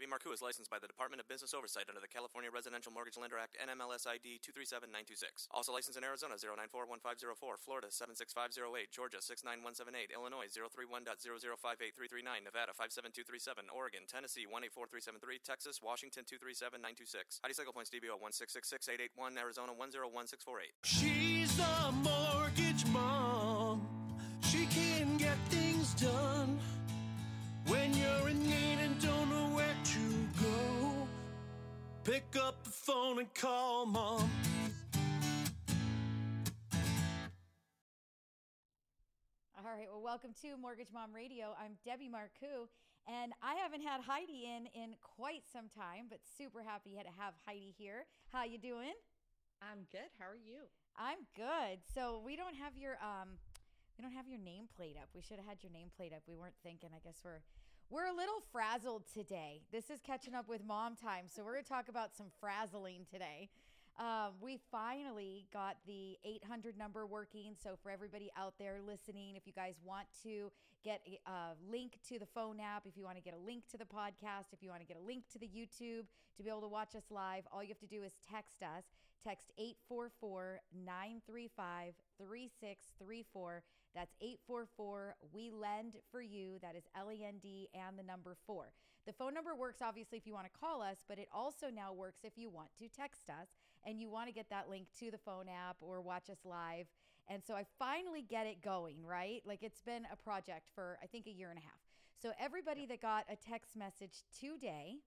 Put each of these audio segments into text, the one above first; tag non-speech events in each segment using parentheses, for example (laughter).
Debbie Marcoux is licensed by the Department of Business Oversight under the California Residential Mortgage Lender Act NMLS ID 237926. Also licensed in Arizona 0941504, Florida 76508, Georgia 69178, Illinois 031.0058339, Nevada 57237, Oregon, Tennessee 184373, Texas, Washington 237926. Heidi Cycle Points DBO 1666881, Arizona 101648. She's the mortgage mom. She can get things done when you're in need and don't know where to. Pick up the phone and call mom. All right. Well, welcome to Mortgage Mom Radio. I'm Debbie Marcoux, and I haven't had Heidi in in quite some time, but super happy to have Heidi here. How you doing? I'm good. How are you? I'm good. So we don't have your um, we don't have your nameplate up. We should have had your nameplate up. We weren't thinking. I guess we're we're a little frazzled today. This is catching up with mom time, so we're gonna talk about some frazzling today. Um, we finally got the 800 number working. So, for everybody out there listening, if you guys want to get a, a link to the phone app, if you want to get a link to the podcast, if you want to get a link to the YouTube to be able to watch us live, all you have to do is text us. Text 844 935 3634. That's 844 We Lend for You. That is L E N D and the number four. The phone number works obviously if you want to call us, but it also now works if you want to text us and you want to get that link to the phone app or watch us live. And so I finally get it going, right? Like it's been a project for I think a year and a half. So everybody that got a text message today,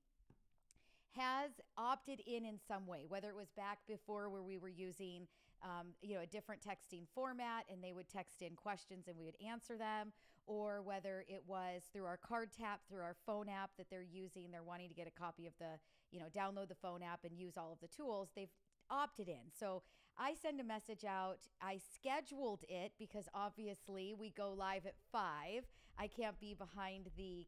has opted in in some way, whether it was back before where we were using, um, you know, a different texting format and they would text in questions and we would answer them, or whether it was through our card tap, through our phone app that they're using, they're wanting to get a copy of the, you know, download the phone app and use all of the tools. They've opted in. So I send a message out. I scheduled it because obviously we go live at five. I can't be behind the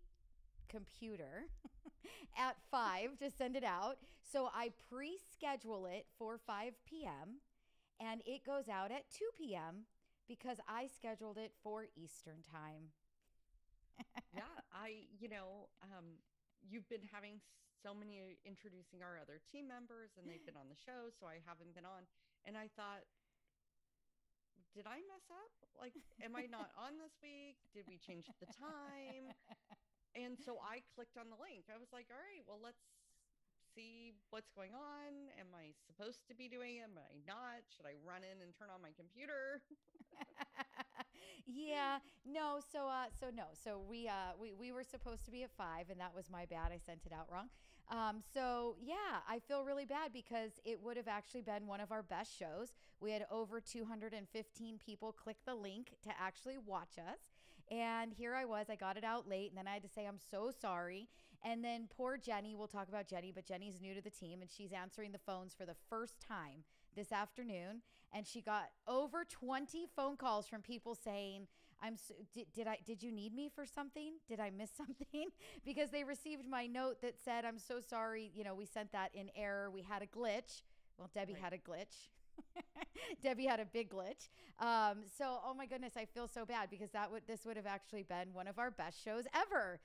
computer (laughs) at 5 to send it out. So I pre schedule it for 5 p.m. and it goes out at 2 p.m. because I scheduled it for Eastern time. yeah, I, you know, um, you've been having so many introducing our other team members and they've been on the show. So I haven't been on. And I thought, did I mess up? Like, am I not on this week? Did we change the time? and so I clicked on the link. I was like, all right, well, let's see what's going on. Am I supposed to be doing it? Am I not? Should I run in and turn on my computer? (laughs) yeah no so uh so no so we uh we, we were supposed to be at five and that was my bad i sent it out wrong um so yeah i feel really bad because it would have actually been one of our best shows we had over 215 people click the link to actually watch us and here i was i got it out late and then i had to say i'm so sorry and then poor jenny we'll talk about jenny but jenny's new to the team and she's answering the phones for the first time this afternoon. And she got over 20 phone calls from people saying i'm so, did, did i did you need me for something? Did i miss (laughs) something? Because they received my note that said i'm so sorry. You know we sent that in error. We had a glitch. Well debbie right. had a glitch (laughs) Debbie had a big glitch. Um, so, oh my goodness, I feel so bad because that would this would have actually been one of our best shows ever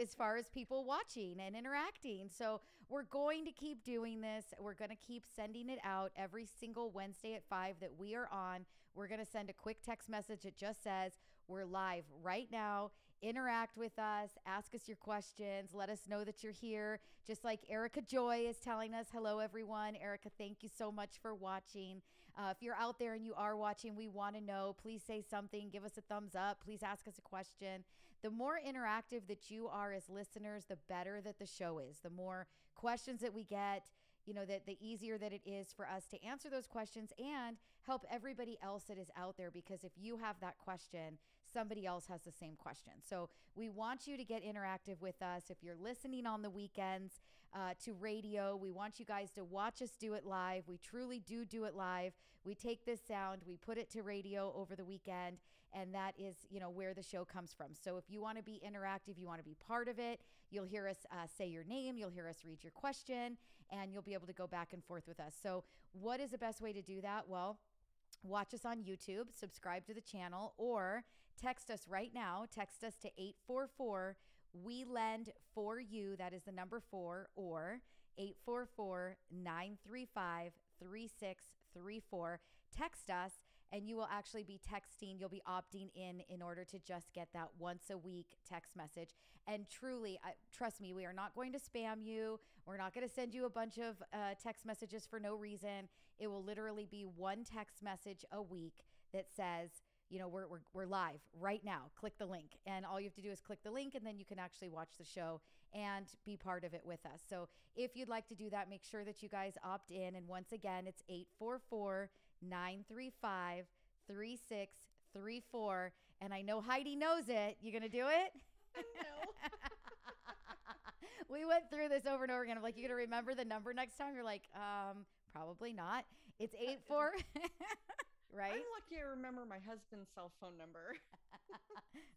as far as people watching and interacting. So, we're going to keep doing this. We're going to keep sending it out every single Wednesday at five that we are on. We're going to send a quick text message It just says we're live right now. Interact with us, ask us your questions, let us know that you're here. Just like Erica Joy is telling us, hello, everyone. Erica, thank you so much for watching. Uh, if you're out there and you are watching, we want to know. Please say something, give us a thumbs up, please ask us a question. The more interactive that you are as listeners, the better that the show is. The more questions that we get, you know that the easier that it is for us to answer those questions and help everybody else that is out there because if you have that question somebody else has the same question. So we want you to get interactive with us. If you're listening on the weekends uh, to radio we want you guys to watch us do it live. We truly do do it live. We take this sound we put it to radio over the weekend and that is you know where the show comes from. So if you want to be interactive you want to be part of it you'll hear us uh, say your name you'll hear us read your question and you'll be able to go back and forth with us. So, what is the best way to do that? Well, watch us on YouTube, subscribe to the channel, or text us right now. Text us to 844 We lend for you, that is the number four, or 844 935 3634. Text us, and you will actually be texting, you'll be opting in in order to just get that once a week text message. And truly, I, trust me, we are not going to spam you. We're not going to send you a bunch of uh, text messages for no reason. It will literally be one text message a week that says, you know, we're, we're, we're live right now. Click the link. And all you have to do is click the link, and then you can actually watch the show and be part of it with us. So if you'd like to do that, make sure that you guys opt in. And once again, it's 844 935 3634. And I know Heidi knows it. You're going to do it? No. (laughs) we went through this over and over again. I'm like, you gonna remember the number next time? You're like, um, probably not. It's (laughs) eight four, (laughs) (laughs) right? I'm lucky I remember my husband's cell phone number.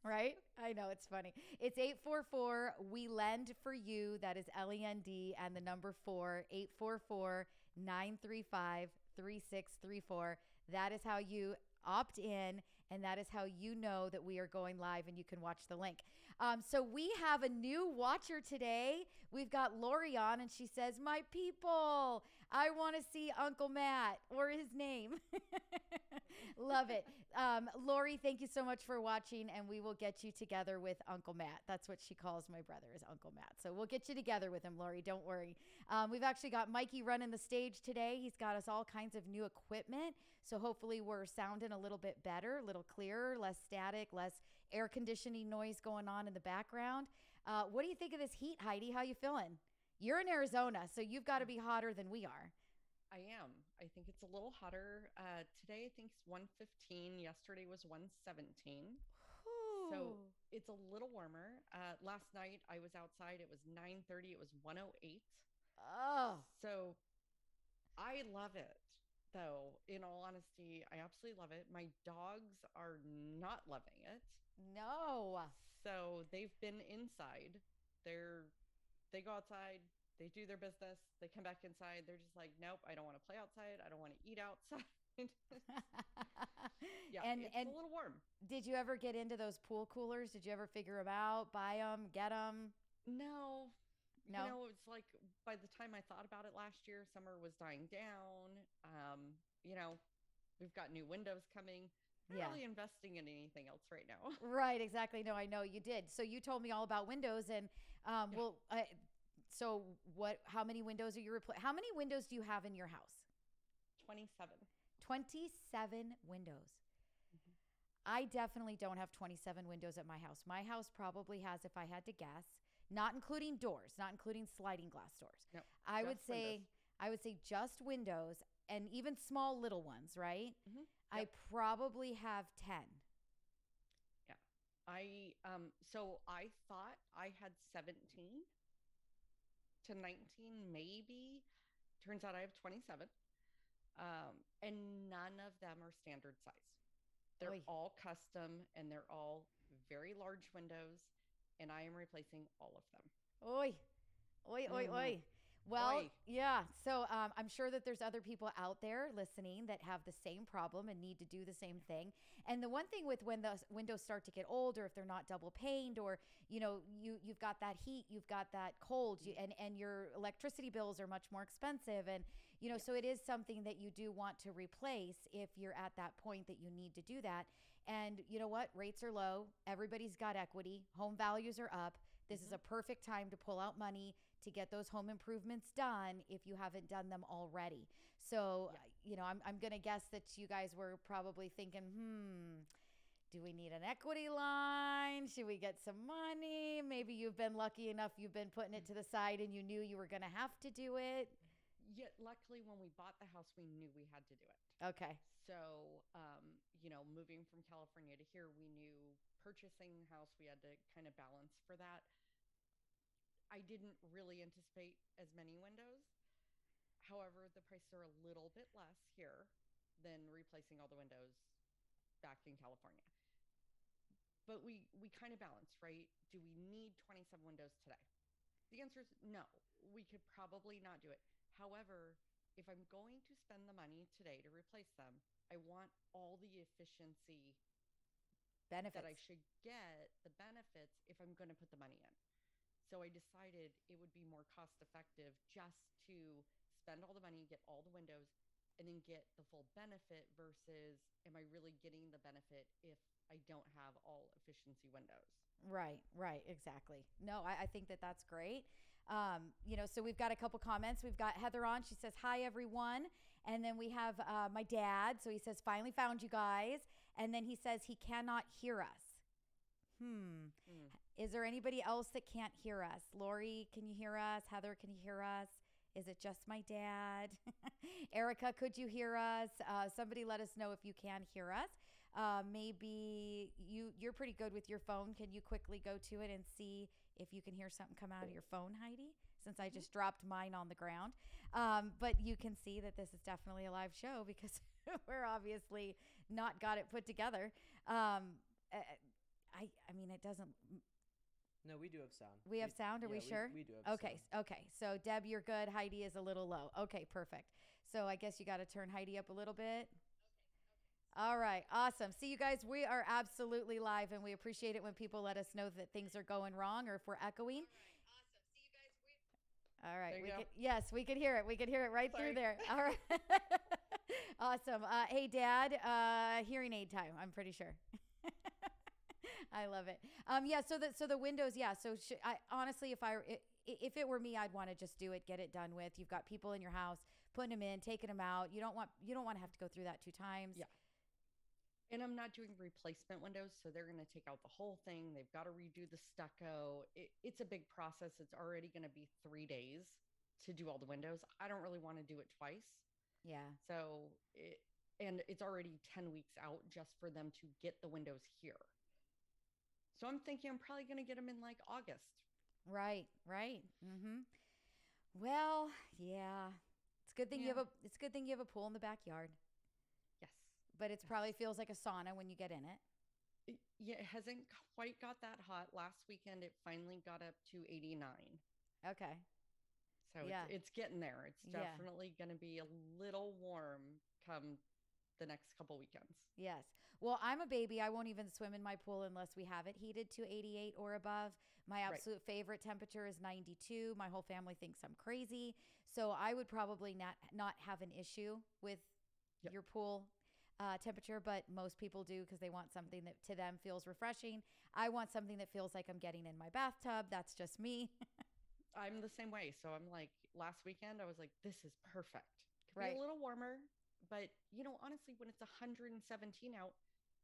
right? I know it's funny. It's 844 We Lend for You. That is L E N D and the number four, 844 935 3634. That is how you opt in, and that is how you know that we are going live and you can watch the link. Um, so we have a new watcher today. We've got Lori on, and she says, My people, I want to see Uncle Matt or his name. (laughs) Love it. Um, Lori, thank you so much for watching, and we will get you together with Uncle Matt. That's what she calls my brother, is Uncle Matt. So we'll get you together with him, Lori. Don't worry. Um, we've actually got Mikey running the stage today. He's got us all kinds of new equipment. So hopefully we're sounding a little bit better, a little clearer, less static, less air conditioning noise going on in the background. Uh, what do you think of this heat, Heidi? How you feeling? You're in Arizona, so you've got to be hotter than we are. I am. I think it's a little hotter. Uh, today, I think it's 115. Yesterday was 117. So it's a little warmer. Uh, last night I was outside. It was 9:30. It was 108. oh, So I love it. Though, in all honesty, I absolutely love it. My dogs are not loving it. no. So they've been inside. They're they go outside, they do their business, they come back inside. They're just like, nope, I don't want to play outside. I don't want to eat outside. (laughs) (laughs) yeah, and it's and a little warm. did you ever get into those pool coolers? Did you ever figure them out, buy them, get them? No. No? You know, it's like by the time I thought about it last year, summer was dying down. Um, you know, we've got new windows coming. Not Yeah. really investing in anything else right now. (laughs) Right, exactly. No, I know you did. So you told me all about windows, and um, Yeah. well, I, so what? How many windows are you replacing? How many windows do you have in your house? 27. Twenty-seven windows. Mhm. I definitely don't have twenty-seven windows at my house. My house probably has, if I had to guess, not including doors, not including sliding glass doors. No, I would say, windows. I would say just windows, and even small little ones. Right? Mhm. I probably have ten. I um so I thought I had 17 to 19 maybe. Turns out I have 27. Um and none of them are standard size. They're Oy. all custom and they're all very large windows and I am replacing all of them. Oi, oi, oi, Mhm. oi. Well, Oi. yeah. So um, I'm sure that there's other people out there listening that have the same problem and need to do the same thing. And the one thing with when the windows start to get old, or if they're not double paned, or you know, you you've got that heat, you've got that cold, you, and and your electricity bills are much more expensive, and you know, so it is something that you do want to replace if you're at that point that you need to do that. And you know what? Rates are low. Everybody's got equity. Home values are up. This is Mhm. a perfect time to pull out money to get those home improvements done if you haven't done them already. So, Yeah. uh, you know, I'm, I'm going to guess that you guys were probably thinking, hmm, do we need an equity line? Should we get some money? Maybe you've been lucky enough, you've been putting it to the side and you knew you were going to have to do it. Yet luckily when we bought the house we knew we had to do it. Okay. So, um, you know, moving from California to here, we knew purchasing the house, we had to kind of balance for that. I didn't really anticipate as many windows. However, the prices are a little bit less here than replacing all the windows back in California. But we we kind of balance, right? Do we need 27 windows today? The answer is no. We could probably not do it. However, if I'm going to spend the money today to replace them, I want all the efficiency benefits. that I should get the benefits if I'm going to put the money in. So I decided it would be more cost effective just to spend all the money, get all the windows, and then get the full benefit versus am I really getting the benefit if I don't have all efficiency windows? Right, right, exactly. No, I, I think that that's great. Um, you know, so we've got a couple comments. We've got Heather on. She says, Hi, everyone. And then we have uh, my dad. So he says, Finally found you guys. And then he says, He cannot hear us. Hmm. Mm. Is there anybody else that can't hear us? Lori, can you hear us? Heather, can you hear us? Is it just my dad? (laughs) Erica, could you hear us? Uh, somebody let us know if you can hear us. Uh, maybe you you're pretty good with your phone. Can you quickly go to it and see if you can hear something come out of your phone, Heidi? Since I just dropped mine on the ground, um, but you can see that this is definitely a live show because (laughs) we're obviously not got it put together. Um, uh, I I mean it doesn't. No, we do have sound. We have sound. Are yeah, we sure? We, do have Okay, sound. s- okay. So Deb, you're good. Heidi is a little low. Okay, perfect. So I guess you got to turn Heidi up a little bit. All right, awesome. See you guys. We are absolutely live, and we appreciate it when people let us know that things are going wrong or if we're echoing. All right, There you we go. could, yes, we could hear it. We could hear it right through there. All right, (laughs) awesome. Uh, hey, Dad, uh, hearing aid time. I'm pretty sure. (laughs) I love it. Um, yeah. So the so the windows, yeah. So sh- I honestly, if I i- if it were me, I'd want to just do it, get it done with. You've got people in your house, putting them in, taking them out. You don't want you don't want to have to go through that two times. Yeah. And I'm not doing replacement windows, so they're going to take out the whole thing. They've got to redo the stucco. It, it's a big process. It's already going to be three days to do all the windows. I don't really want to do it twice. Yeah. So, it, and it's already 10 weeks out just for them to get the windows here. So I'm thinking I'm probably going to get them in like August. Right. Right. Mm-hmm. Well, yeah. It's a good thing you have a. It's good thing you have a pool in the backyard, Yes. but it's probably feels like a sauna when you get in it. It- yeah, it hasn't quite got that hot. Last weekend, it finally got up to 89. Okay. So Yeah. it's, it's getting there. It's Yeah. definitely going to be a little warm come the next couple weekends. Yes. Well, I'm a baby. I won't even swim in my pool unless we have it heated to 88 or above. My Right. absolute favorite temperature is 92. My whole family thinks I'm crazy. So I would probably not not have an issue with Yep. your pool uh, temperature, but most people do because they want something that to them feels refreshing. I want something that feels like I'm getting in my bathtub. That's just me. (laughs) I'm the same way. So I'm like, last weekend, I was like, this is perfect. Could Right. a little warmer, but you know, honestly, when it's 117 out,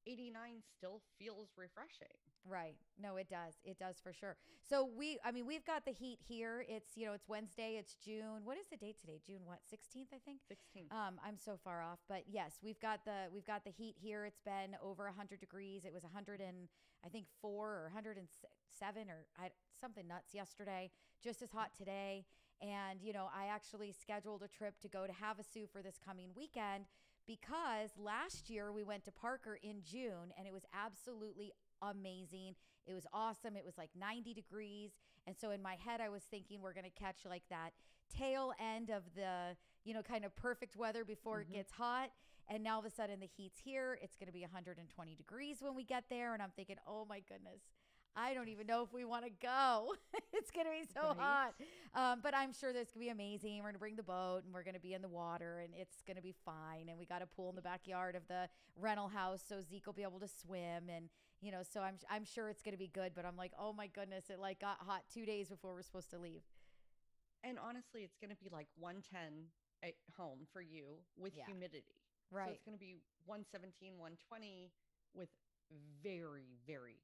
89 still feels refreshing. Right. No, it does. It does for sure. So we I mean, we've got the heat here. It's, you know, it's Wednesday, it's June. What is the date today? June what? 16th, I think. 16th. Um, I'm so far off, but yes, we've got the we've got the heat here. It's been over 100 degrees. It was 100 and I think 4 or 107 or I, something nuts yesterday. Just as hot today. And you know, I actually scheduled a trip to go to Havasu for this coming weekend because last year we went to Parker in June and it was absolutely amazing. It was awesome. It was like 90 degrees. And so in my head, I was thinking we're going to catch like that tail end of the, you know, kind of perfect weather before Mhm. it gets hot. And now all of a sudden the heat's here. It's going to be 120 degrees when we get there. And I'm thinking, oh my goodness. I don't even know if we want to go. (laughs) it's going to be so Right. hot. Um, but I'm sure this going to be amazing. We're going to bring the boat and we're going to be in the water and it's going to be fine. And we got a pool in the backyard of the rental house so Zeke will be able to swim. And, you know, so I'm, I'm sure it's going to be good. But I'm like, oh my goodness, it like got hot two days before we're supposed to leave. And honestly, it's going to be like 110 at home for you with Yeah. humidity. So it's going to be 117, 120 with very, very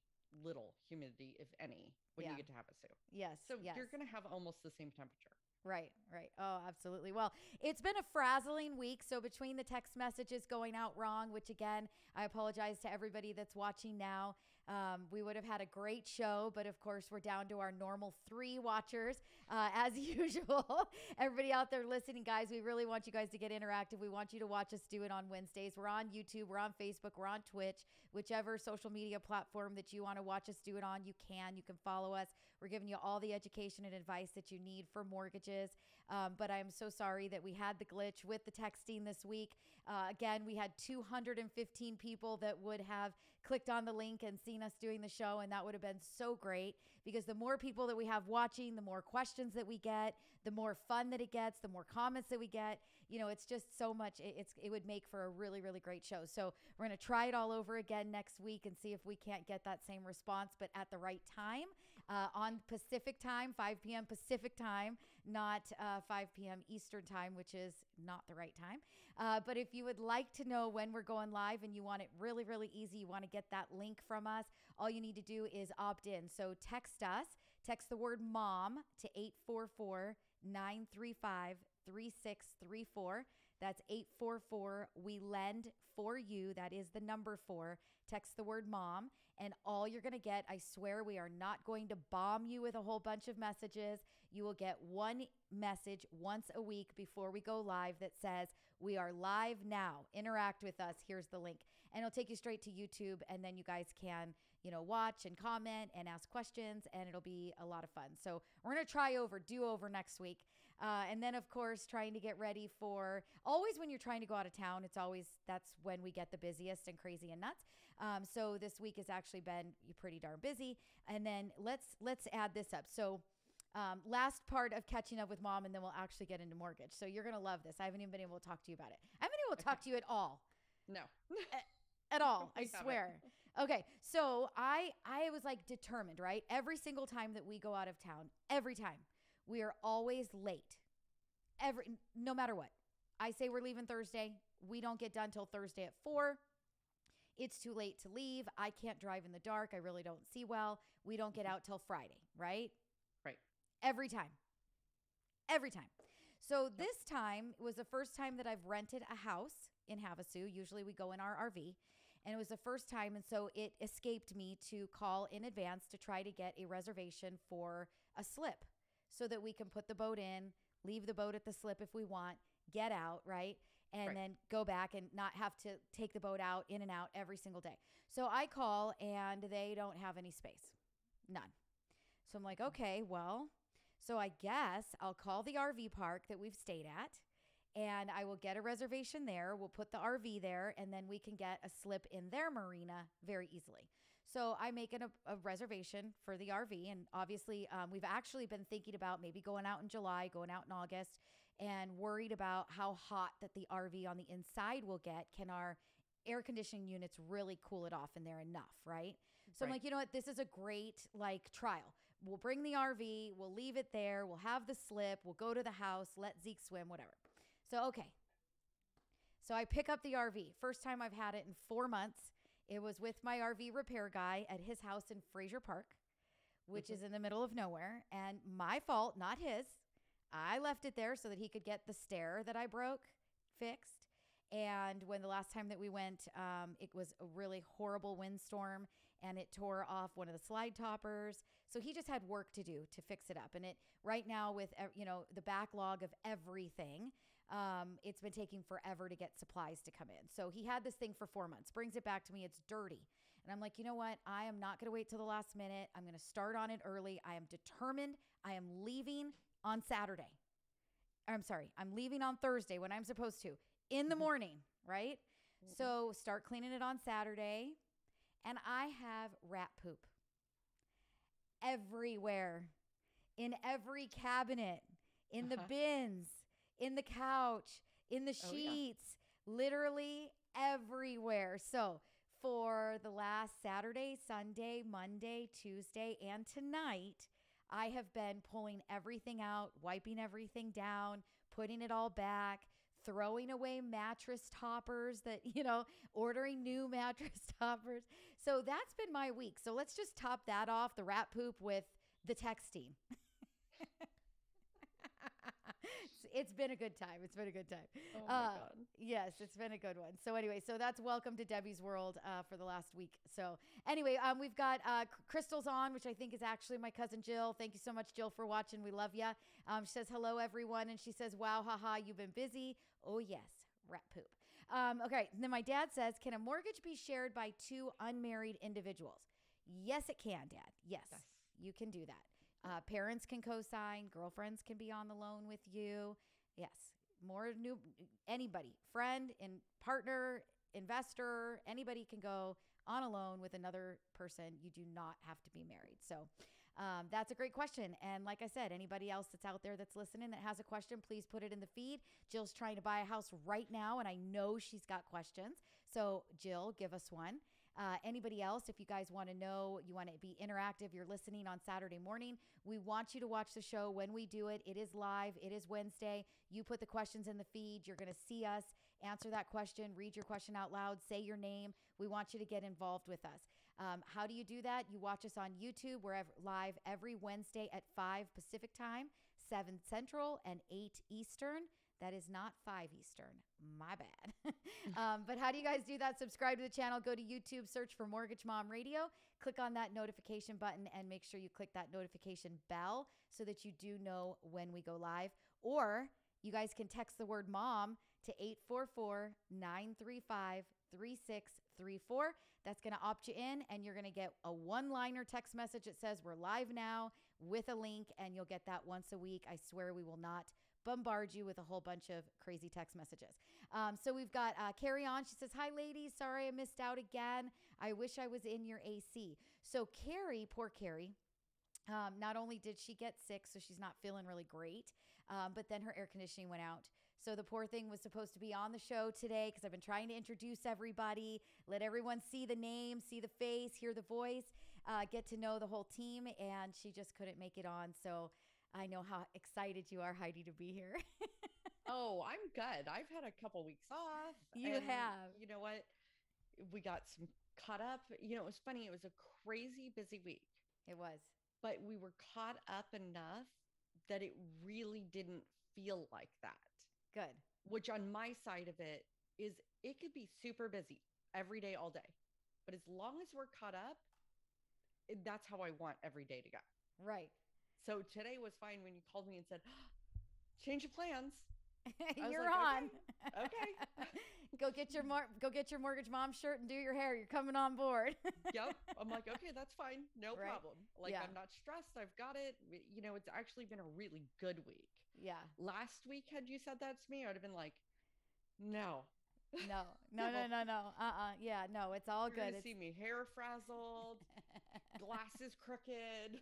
little humidity, if any, when Yeah. you get to Havasu. yes. So yes. you're going to have almost the same temperature. Right, right. Oh, absolutely. Well, it's been a frazzling week. So, between the text messages going out wrong, which again, I apologize to everybody that's watching now. Um, we would have had a great show, but of course, we're down to our normal three watchers uh, as (laughs) usual. Everybody out there listening, guys, we really want you guys to get interactive. We want you to watch us do it on Wednesdays. We're on YouTube, we're on Facebook, we're on Twitch, whichever social media platform that you want to watch us do it on, you can. You can follow us. We're giving you all the education and advice that you need for mortgages. Um, but I'm so sorry that we had the glitch with the texting this week. Uh, again, we had 215 people that would have clicked on the link and seen us doing the show. And that would have been so great because the more people that we have watching, the more questions that we get, the more fun that it gets, the more comments that we get. You know, it's just so much. It, it's it would make for a really really great show. So we're gonna try it all over again next week and see if we can't get that same response, but at the right time uh, on Pacific time, 5 p.m. Pacific time, not uh, 5 p.m. Eastern time, which is not the right time. Uh, but if you would like to know when we're going live and you want it really, really easy, you want to get that link from us, all you need to do is opt in. So text us, text the word mom to 844 935 3634. That's 844 We Lend for You. That is the number four. Text the word mom. And all you're going to get, I swear, we are not going to bomb you with a whole bunch of messages. You will get one message once a week before we go live that says, We are live now. Interact with us. Here's the link. And it'll take you straight to YouTube. And then you guys can, you know, watch and comment and ask questions. And it'll be a lot of fun. So we're going to try over, do over next week. Uh, and then, of course, trying to get ready for always when you're trying to go out of town, it's always that's when we get the busiest and crazy and nuts. Um, so this week has actually been pretty darn busy. And then let's let's add this up. So um, last part of catching up with mom, and then we'll actually get into mortgage. So you're gonna love this. I haven't even been able to talk to you about it. I haven't been able to talk to you at all (laughs) No. at all. (laughs) I swear. Okay, so I I was like determined, right? Every single time that we go out of town, every time we are always late. Every no matter what. I say we're leaving Thursday. We don't get done till Thursday at four. It's too late to leave. I can't drive in the dark. I really don't see well. We don't get mm-hmm. out till Friday, right? Right. Every time. Every time. So this time it was the first time that I've rented a house in Havasu. Usually we go in our RV. And it was the first time. And so it escaped me to call in advance to try to get a reservation for a slip so that we can put the boat in, leave the boat at the slip if we want, get out, right? And Right. then go back and not have to take the boat out, in and out every single day. So I call and they don't have any space. None. So I'm like, okay, well, so I guess I'll call the RV park that we've stayed at and I will get a reservation there. We'll put the RV there and then we can get a slip in their marina very easily. So I make an, a, a reservation for the RV. And obviously, um, we've actually been thinking about maybe going out in July, going out in August, and worried about how hot that the RV on the inside will get. Can our air conditioning units really cool it off in there enough, right? So I'm like, you know what? This is a great like trial. We'll bring the RV, we'll leave it there, we'll have the slip, we'll go to the house, let Zeke swim, whatever. So okay. So I pick up the RV. First time I've had it in four months. It was with my RV repair guy at his house in Frazier Park, which is in the middle of nowhere, and my fault, not his. I left it there so that he could get the stair that I broke fixed. And when the last time that we went, um, it was a really horrible windstorm and it tore off one of the slide toppers. So he just had work to do to fix it up. And it right now with you know the backlog of everything, um, it's been taking forever to get supplies to come in. So he had this thing for four months. Brings it back to me. It's dirty. And I'm like, you know what? I am not going to wait till the last minute. I'm going to start on it early. I am determined. I am leaving on Saturday. I'm sorry, I'm leaving on Thursday when I'm supposed to in the morning, right? So start cleaning it on Saturday. And I have rat poop everywhere in every cabinet, in the Uh-huh. (laughs) bins, in the couch, in the Oh, yeah. sheets, literally everywhere. So, for the last Saturday, Sunday, Monday, Tuesday, and tonight, I have been pulling everything out, wiping everything down, putting it all back, throwing away mattress toppers that, (laughs) you know, ordering new mattress (laughs) toppers. So that's been my week. So let's just top that off the rat poop with the texting. (laughs) It's- been a good time. It's been a good time. Oh my Uh, God. Yes, it's been a good one. So anyway, so that's welcome to Debbie's world uh, for the last week. So anyway, um, we've got uh, Crystal's on, which I think is actually my cousin Jill. Thank you so much, Jill, for watching. We love you. Um, she says hello, everyone, and she says, "Wow, haha, you've been busy." Oh yes, rat poop. Um, okay, and then my dad says, "Can a mortgage be shared by two unmarried individuals?" Yes, it can, Dad. Yes, Yes. you can do that. Uh, parents can co-sign. Girlfriends can be on the loan with you. Yes, more new anybody, friend and partner, investor, anybody can go on a loan with another person. You do not have to be married. So um, that's a great question. And like I said, anybody else that's out there that's listening that has a question, please put it in the feed. Jill's trying to buy a house right now, and I know she's got questions. So, Jill, give us one. Uh, anybody else, if you guys want to know, you want to be interactive, you're listening on Saturday morning. We want you to watch the show when we do it. It is live, it is Wednesday. You put the questions in the feed. You're going to see us answer that question, read your question out loud, say your name. We want you to get involved with us. Um, how do you do that? You watch us on YouTube. We're live every Wednesday at 5 Pacific time, 7 Central, and 8 Eastern. That is not 5 Eastern. My bad. (laughs) um, but how do you guys do that? Subscribe to the channel. Go to YouTube, search for Mortgage Mom Radio. Click on that notification button and make sure you click that notification bell so that you do know when we go live. Or you guys can text the word mom to 844 935 3634. That's going to opt you in, and you're going to get a one liner text message that says, We're live now with a link, and you'll get that once a week. I swear we will not bombard you with a whole bunch of crazy text messages. Um, so we've got uh, Carrie on. She says, Hi, ladies. Sorry I missed out again. I wish I was in your AC. So, Carrie, poor Carrie, um, not only did she get sick, so she's not feeling really great, um, but then her air conditioning went out. So the poor thing was supposed to be on the show today because I've been trying to introduce everybody, let everyone see the name, see the face, hear the voice, uh, get to know the whole team, and she just couldn't make it on. So I know how excited you are, Heidi, to be here. (laughs) Oh, I'm good. I've had a couple weeks off. You have. You know what? We got some caught up. You know, it was funny. It was a crazy busy week, it was. but we were caught up enough that it really didn't feel like that. Good. Which on my side of it is it could be super busy every day, all day. But as long as we're caught up, that's how I want every day to go. Right. So today was fine when you called me and said, (gasps) change of plans. (laughs) You're like, on. okay. (laughs) go get your mor- go get your mortgage mom shirt and do your hair. You're coming on board. (laughs) yep. I'm like, okay, that's fine. No Right. problem. Like, Yeah. I'm not stressed. I've got it. You know, it's actually been a really good week. yeah. Last week, had you said that to me, I'd have been like, no. No. No. No. No. No. Uh. uh Yeah. No. It's all You're good. gonna see me hair frazzled, glasses crooked.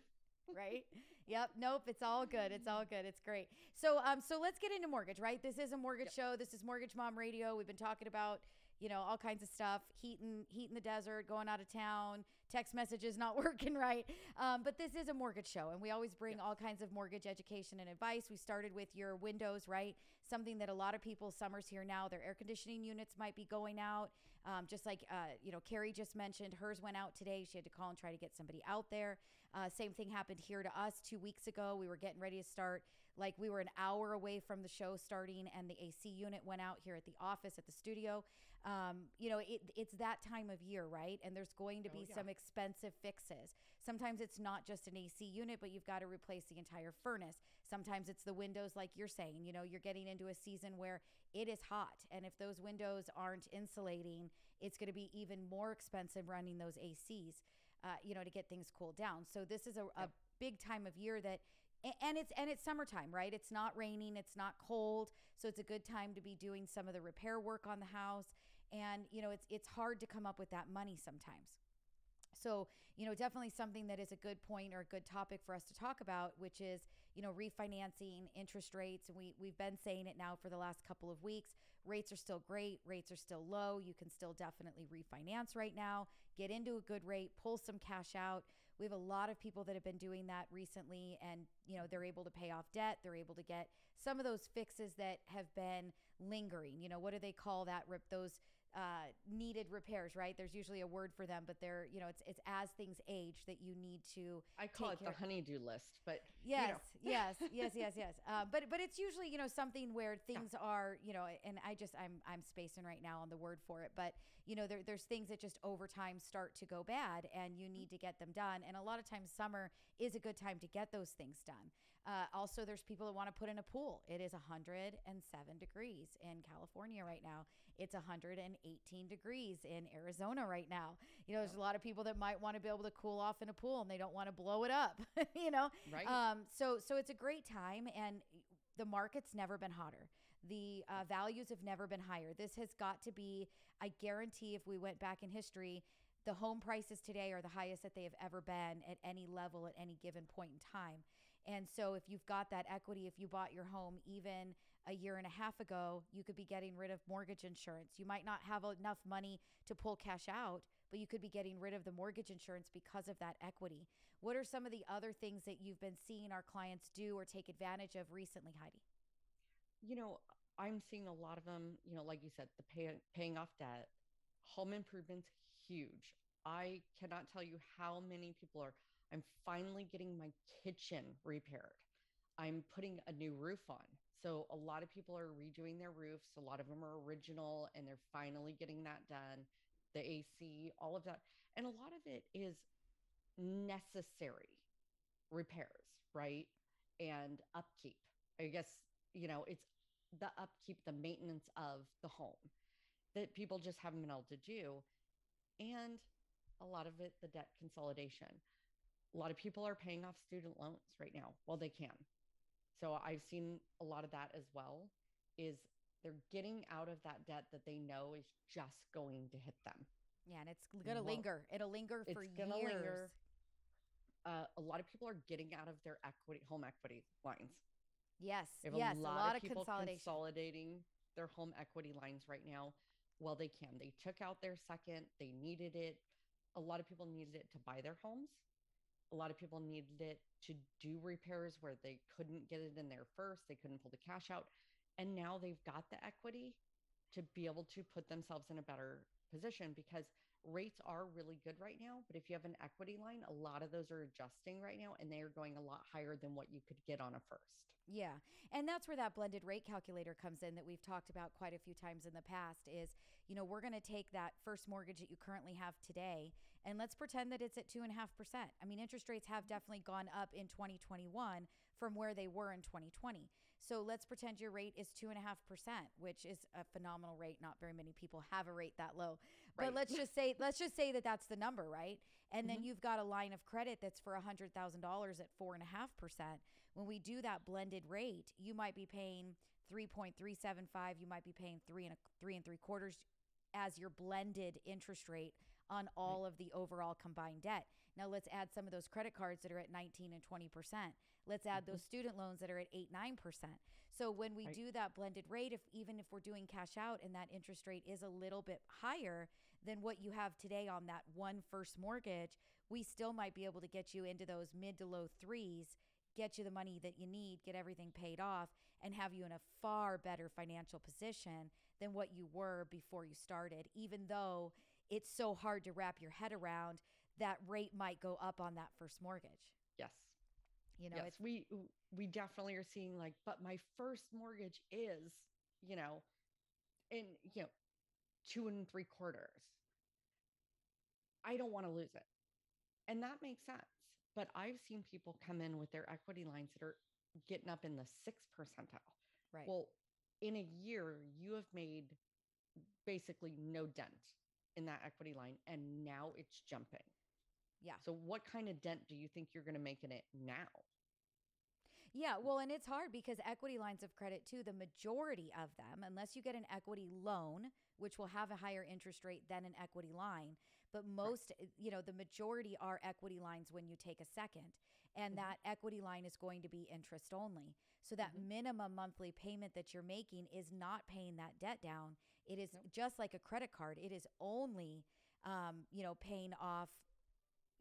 Right? Yep. Nope. It's all good. It's all good. It's great. So, um, so let's get into mortgage, right? This is a mortgage show. This is Mortgage Mom Radio. We've been talking about, you know, all kinds of stuff, heat in heat in the desert, going out of town, text messages not (laughs) working right. Um, but this is a mortgage show, and we always bring all kinds of mortgage education and advice. We started with your windows, right? Something that a lot of people, summer's here now, their air conditioning units might be going out. Um, just like uh, you know, Carrie just mentioned, hers went out today. She had to call and try to get somebody out there. Uh, same thing happened here to us two weeks ago. We were getting ready to start, like we were an hour away from the show starting, and the AC unit went out here at the office at the studio. Um, you know, it, it's that time of year, right? And there's going to Oh, be yeah. some expensive fixes. Sometimes it's not just an AC unit, but you've got to replace the entire furnace. Sometimes it's the windows, like you're saying. You know, you're getting into a season where it is hot, and if those windows aren't insulating, it's going to be even more expensive running those ACs. Uh, you know, to get things cooled down. So this is a, a Yep. big time of year that and it's and it's summertime right? It's not raining it's not cold. So it's a good time to be doing some of the repair work on the house. And you know it's it's hard to come up with that money sometimes. So you know definitely something that is a good point or a good topic for us to talk about which is you know refinancing interest rates. And we we've been saying it now for the last couple of weeks rates are still great. Rates are still low. You can still definitely refinance right now. Get into a good rate pull some cash out. We have a lot of people that have been doing that recently and you know they're able to pay off debt. They're able to get some of those fixes that have been lingering you know what do they call that rip? Those uh, needed repairs right there's usually a word for them but they're you know it's it's as things age that you need to I call Take it care. the honey-do list, but you Yes, know. (laughs) yes, yes, yes, yes. Uh, but but it's usually you know something where things are you know, and I just I'm I'm spacing right now on the word for it, but you know there, there's things that just over time start to go bad, and you need to get them done. And a lot of times summer is a good time to get those things done. Uh, also, there's people that want to put in a pool. It is 107 degrees in California right now. It's 118 degrees in Arizona right now. You know, there's a lot of people that might want to be able to cool off in a pool and they don't want to blow it up. (laughs) you know, Right. um, so so it's a great time, and the market's never been hotter. The uh, values have never been higher. This has got to be. I guarantee, if we went back in history, The home prices today are the highest that they have ever been at any level at any given point in time. And so, if you've got that equity, if you bought your home even a year and a half ago, you could be getting rid of mortgage insurance. You might not have enough money to pull cash out, but you could be getting rid of the mortgage insurance because of that equity. What are some of the other things that you've been seeing our clients do or take advantage of recently, Heidi? You know, I'm seeing a lot of them, you know, like you said, the pay, paying off debt, home improvements, huge. I cannot tell you how many people are, I'm finally getting my kitchen repaired. I'm putting a new roof on. So a lot of people are redoing their roofs. A lot of them are original and they're finally getting that done. The AC, all of that. And a lot of it is necessary repairs, right? And upkeep. I guess, you know, it's the upkeep, the maintenance of the home that people just haven't been able to do. And a lot of it, the debt consolidation. A lot of people are paying off student loans right now while they can. So I've seen a lot of that as well is they're getting out of that debt that they know is just going to hit them. Yeah, and it's going to Well, linger. It'll linger for it's years. linger. Uh, a lot of people are getting out of their equity home equity lines. Yes, We have yes, a lot, of people consolidation. consolidating their home equity lines right now. Well, they can. They took out their second. They needed it. A lot of people needed it to buy their homes. A lot of people needed it to do repairs where they couldn't get it in there first. They couldn't pull the cash out. And now they've got the equity to be able to put themselves in a better position because rates are really good right now. But if you have an equity line, a lot of those are adjusting right now and they are going a lot higher than what you could get on a first. Yeah. And that's where that blended rate calculator comes in that we've talked about quite a few times in the past is, you know, we're going to take that first mortgage that you currently have today and let's pretend that it's at 2.5%. I mean, interest rates have definitely gone up in 2021 from where they were in 2020. So let's pretend your rate is 2.5%, which is a phenomenal rate. Not very many people have a rate that low. But Right. let's just say, (laughs) let's just say that that's the number, right? And then Mhm. you've got a line of credit that's for $100,000 at 4.5%. When we do that blended rate, you might be paying 3.375. You might be paying three and a, three and three quarters as your blended interest rate on all of the overall combined debt. Now let's add some of those credit cards that are at 19 and 20%. Let's add mm-hmm. those student loans that are at 8 9%. So when we Right. do that blended rate if even if we're doing cash out and that interest rate is a little bit higher than what you have today on that one first mortgage, we still might be able to get you into those mid to low 3s, get you the money that you need, get everything paid off and have you in a far better financial position than what you were before you started even though it's so hard to wrap your head around that rate might go up on that first mortgage. Yes. You know, yes, it's we we definitely are seeing like, but my first mortgage is, you know, in you know, two and three quarters. I don't want to lose it. And that makes sense. But I've seen people come in with their equity lines that are getting up in the sixth percentile. right. Well, in a year, you have made basically no dent in that equity line, and now it's jumping. yeah. So, what kind of dent do you think you're going to make in it now? Yeah, well, and it's hard because equity lines of credit, too, the majority of them, unless you get an equity loan, which will have a higher interest rate than an equity line, but most, uh, you know, the majority are equity lines when you take a second. And Mhm. that equity line is going to be interest only. So that Mhm. minimum monthly payment that you're making is not paying that debt down. It is Nope. just like a credit card, it is only, um, you know, paying off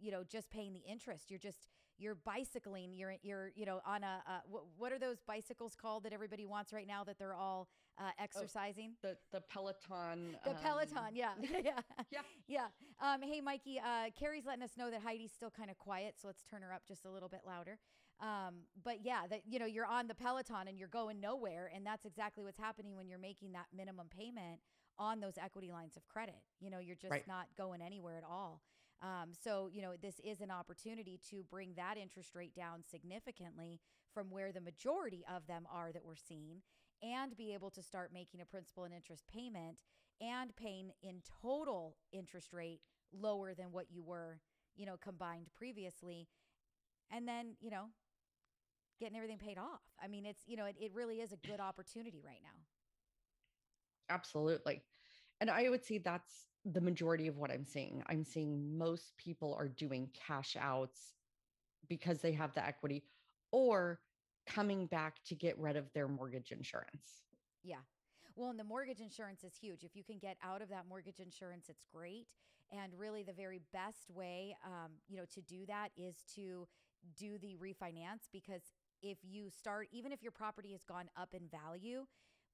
you know just paying the interest you're just you're bicycling you're you're you know on a uh, what, what are those bicycles called that everybody wants right now that they're all uh, exercising The the Peloton. the um, peloton yeah (laughs) yeah Yeah. yeah um, hey mikey uh, carrie's letting us know that heidi's still kind of quiet so let's turn her up just a little bit louder um, but yeah that you know you're on the peloton and you're going nowhere and that's exactly what's happening when you're making that minimum payment on those equity lines of credit you know you're just Right. not going anywhere at all um, so, you know, this is an opportunity to bring that interest rate down significantly from where the majority of them are that we're seeing and be able to start making a principal and interest payment and paying in total interest rate lower than what you were, you know, combined previously. And then, you know, getting everything paid off. I mean, it's, you know, it, it really is a good (clears throat) opportunity right now. Absolutely. And I would say that's the majority of what I'm seeing. I'm seeing most people are doing cash outs because they have the equity or coming back to get rid of their mortgage insurance. Yeah. Well, and the mortgage insurance is huge. If you can get out of that mortgage insurance, it's great. And really, the very best way, um, you know, to do that is to do the refinance because if you start, even if your property has gone up in value,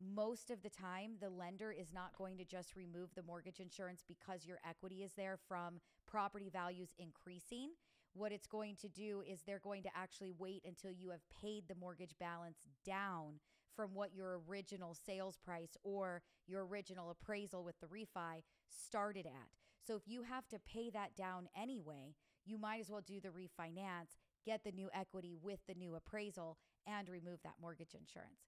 most of the time the lender is not going to just remove the mortgage insurance because your equity is there from property values increasing. What it's going to do is they're going to actually wait until you have paid the mortgage balance down from what your original sales price or your original appraisal with the refi started at. So if you have to pay that down anyway, you might as well do the refinance, get the new equity with the new appraisal, and remove that mortgage insurance.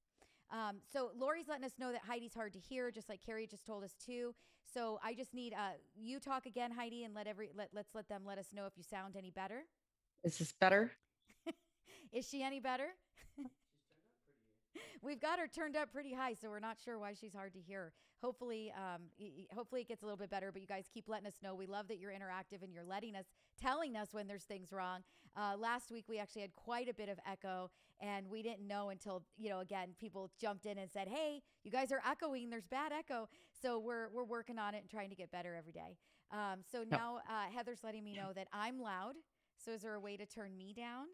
Um, so Lori's letting us know that Heidi's hard to hear, just like Carrie just told us too. So I just need uh, you talk again, Heidi, and let every let let's let them let us know if you sound any better. Is this better? (laughs) Is she any better? (laughs) We've got her turned up pretty high, so we're not sure why she's hard to hear. Hopefully, um, hopefully it gets a little bit better. But you guys keep letting us know. We love that you're interactive and you're letting us, telling us when there's things wrong. Uh, last week we actually had quite a bit of echo, and we didn't know until you know again people jumped in and said, "Hey, you guys are echoing. There's bad echo." So we're we're working on it and trying to get better every day. Um, so now uh, Heather's letting me know that I'm loud. So is there a way to turn me down?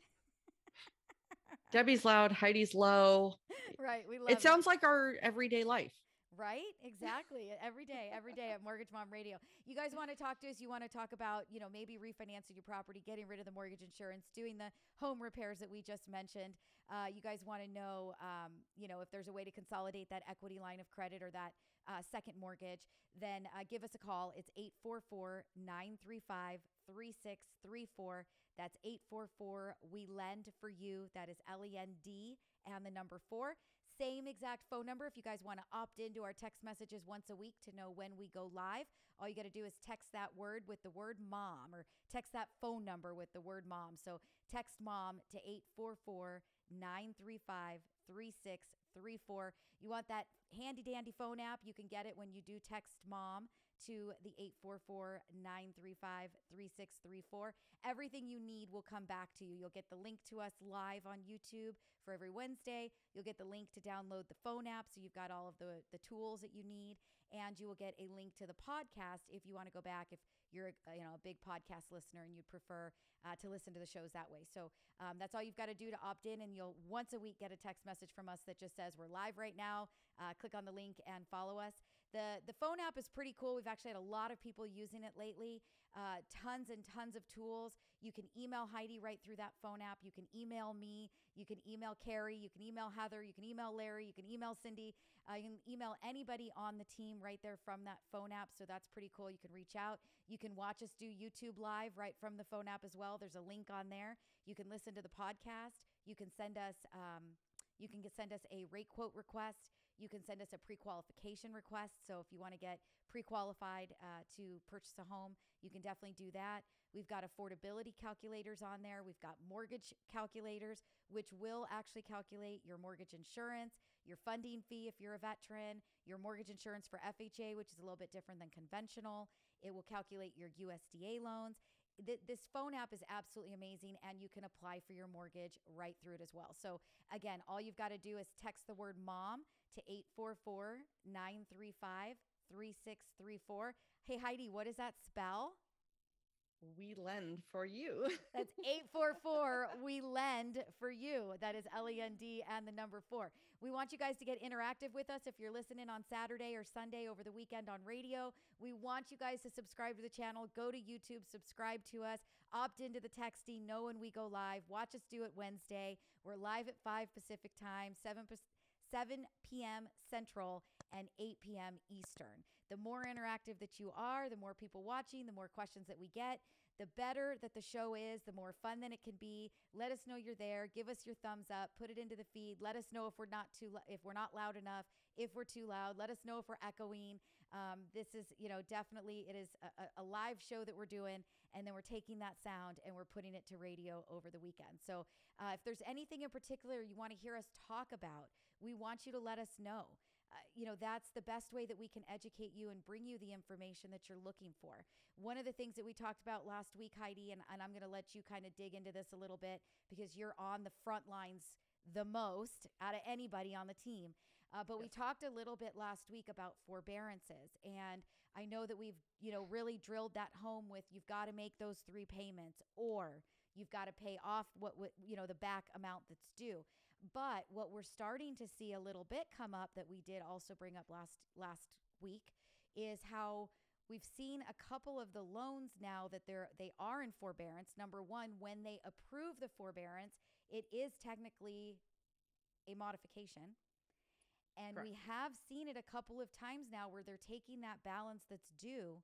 Debbie's loud, Heidi's low. (laughs) right. We love It sounds like our everyday life. Right? (laughs) Exactly. Every day, every day at Mortgage Mom Radio. You guys want to talk to us? You want to talk about, you know, maybe refinancing your property, getting rid of the mortgage insurance, doing the home repairs that we just mentioned. Uh, you guys want to know, um, you know, if there's a way to consolidate that equity line of credit or that uh, second mortgage, then uh, give us a call. It's 844 935 3634. That's 844 We Lend for You. That is L E N D and the number four. Same exact phone number if you guys want to opt into our text messages once a week to know when we go live. All you got to do is text that word with the word mom or text that phone number with the word mom. So text mom to 844 935 3634. You want that handy dandy phone app? You can get it when you do text mom to the 844 935 3634. Everything you need will come back to you. You'll get the link to us live on YouTube for every Wednesday. You'll get the link to download the phone app so you've got all of the, the tools that you need. And you will get a link to the podcast if you want to go back, if you're you know, a big podcast listener and you'd prefer uh, to listen to the shows that way. So um, that's all you've got to do to opt in. And you'll once a week get a text message from us that just says, We're live right now. Uh, click on the link and follow us. The, the phone app is pretty cool. We've actually had a lot of people using it lately. Uh, tons and tons of tools. You can email Heidi right through that phone app. You can email me. You can email Carrie. You can email Heather. You can email Larry. You can email Cindy. Uh, you can email anybody on the team right there from that phone app. So that's pretty cool. You can reach out. You can watch us do YouTube live right from the phone app as well. There's a link on there. You can listen to the podcast. You can send us. Um, you can send us a rate quote request. You can send us a pre qualification request. So if you want to get pre qualified uh, to purchase a home, you can definitely do that. We've got affordability calculators on there. We've got mortgage calculators, which will actually calculate your mortgage insurance, your funding fee if you're a veteran, your mortgage insurance for FHA, which is a little bit different than conventional. It will calculate your USDA loans. Th- this phone app is absolutely amazing, and you can apply for your mortgage right through it as well. So, again, all you've got to do is text the word mom to 844 935 3634. Hey, Heidi, what does that spell? We lend for you. That's (laughs) 844 We Lend for You. That is L E N D and the number four. We want you guys to get interactive with us if you're listening on Saturday or Sunday over the weekend on radio. We want you guys to subscribe to the channel. Go to YouTube, subscribe to us, opt into the texting, know when we go live. Watch us do it Wednesday. We're live at 5 Pacific time, 7 Pacific. 7 p.m. Central and 8 p.m. Eastern. The more interactive that you are, the more people watching, the more questions that we get, the better that the show is, the more fun that it can be. Let us know you're there. Give us your thumbs up. Put it into the feed. Let us know if we're not too if we're not loud enough. If we're too loud, let us know if we're echoing. Um, this is, you know, definitely it is a, a live show that we're doing, and then we're taking that sound and we're putting it to radio over the weekend. So, uh, if there's anything in particular you want to hear us talk about, we want you to let us know. Uh, you know, that's the best way that we can educate you and bring you the information that you're looking for. One of the things that we talked about last week, Heidi, and, and I'm going to let you kind of dig into this a little bit because you're on the front lines the most out of anybody on the team. Uh, but we talked a little bit last week about forbearances, and I know that we've you know really drilled that home with you've got to make those three payments, or you've got to pay off what, what you know the back amount that's due. But what we're starting to see a little bit come up that we did also bring up last last week is how we've seen a couple of the loans now that they're they are in forbearance. Number one, when they approve the forbearance, it is technically a modification. And we have seen it a couple of times now where they're taking that balance that's due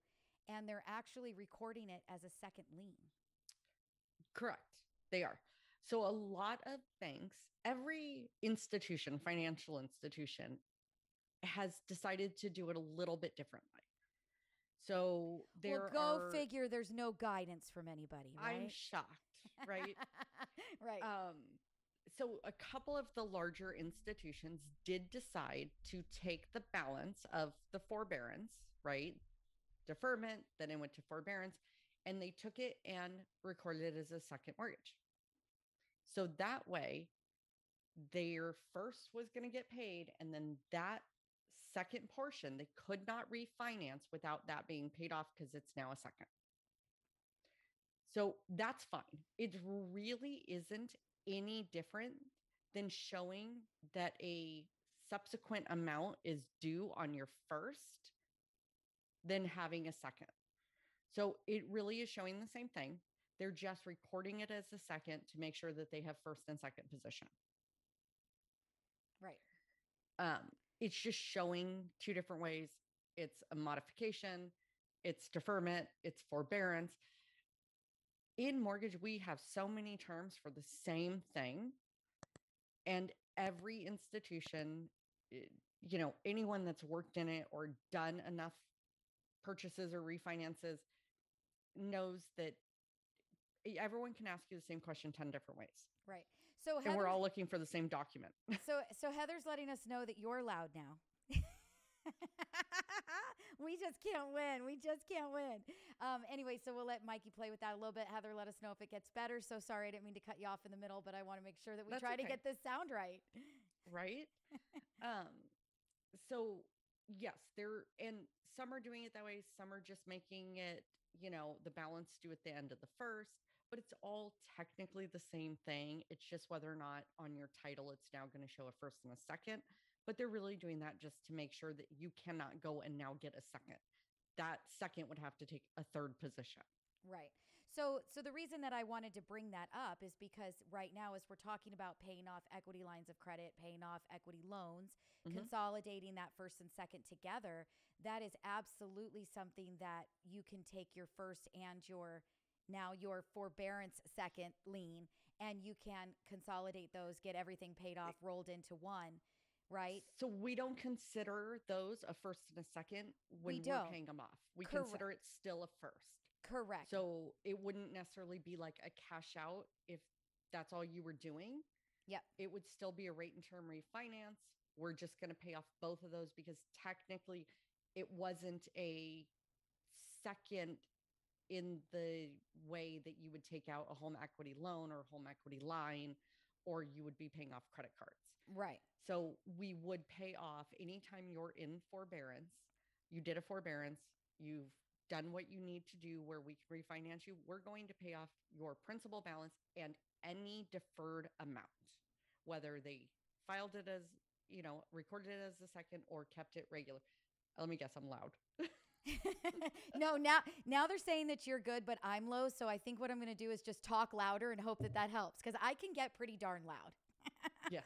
and they're actually recording it as a second lien. Correct. They are. So a lot of banks, every institution, financial institution, has decided to do it a little bit differently. So there well, go are, figure there's no guidance from anybody, right? I'm shocked, (laughs) right? right. um, so a couple of the larger institutions did decide to take the balance of the forbearance, right? Deferment, then it went to forbearance, and they took it and recorded it as a second mortgage. So that way, their first was going to get paid, and then that second portion they could not refinance without that being paid off because it's now a second. So that's fine. It really isn't any different than showing that a subsequent amount is due on your first than having a second. So it really is showing the same thing. They're just recording it as a second to make sure that they have first and second position. right. Um, it's just showing two different ways. It's a modification, it's deferment, it's forbearance. In mortgage, we have so many terms for the same thing. And every institution, eh, you know, anyone that's worked in it or done enough purchases or refinances knows that everyone can ask you the same question 10 different ways. Right. So And we're all looking for the same document. (laughs) so so Heather's letting us know that you're loud now. (laughs) we just can't win. We just can't win. Um, anyway, so we'll let Mikey play with that a little bit. Heather, let us know if it gets better. So sorry, I didn't mean to cut you off in the middle, but I want to make sure that we That's try to get this sound right. right (laughs) um so yes there and some are doing it that way some are just making it you know the balance due at the end of the first but it's all technically the same thing it's just whether or not on your title it's now going to show a first and a second but they're really doing that just to make sure that you cannot go and now get a second that second would have to take a third position Right. So so the reason that I wanted to bring that up is because right now as we're talking about paying off equity lines of credit, paying off equity loans, Mhm. consolidating that first and second together, that is absolutely something that you can take your first and your now your forbearance second lien and you can consolidate those, get everything paid off, rolled into one, right? So we don't consider those a first and a second when We we are paying them off. We Correct. consider it still a first. Correct. So it wouldn't necessarily be like a cash out if that's all you were doing. Yep. It would still be a rate and term refinance. We're just going to pay off both of those because technically it wasn't a second in the way that you would take out a home equity loan or home equity line or you would be paying off credit cards. right. So we would pay off anytime you're in forbearance. You did a forbearance, you've done what you need to do where we can refinance you. We're going to pay off your principal balance and any deferred amount, whether they filed it as, you know, recorded it as a second or kept it regular. Let me guess, I'm loud. (laughs) (laughs) no, now now they're saying that you're good, but I'm low. So I think what I'm going to do is just talk louder and hope that that helps because I can get pretty darn loud. yes.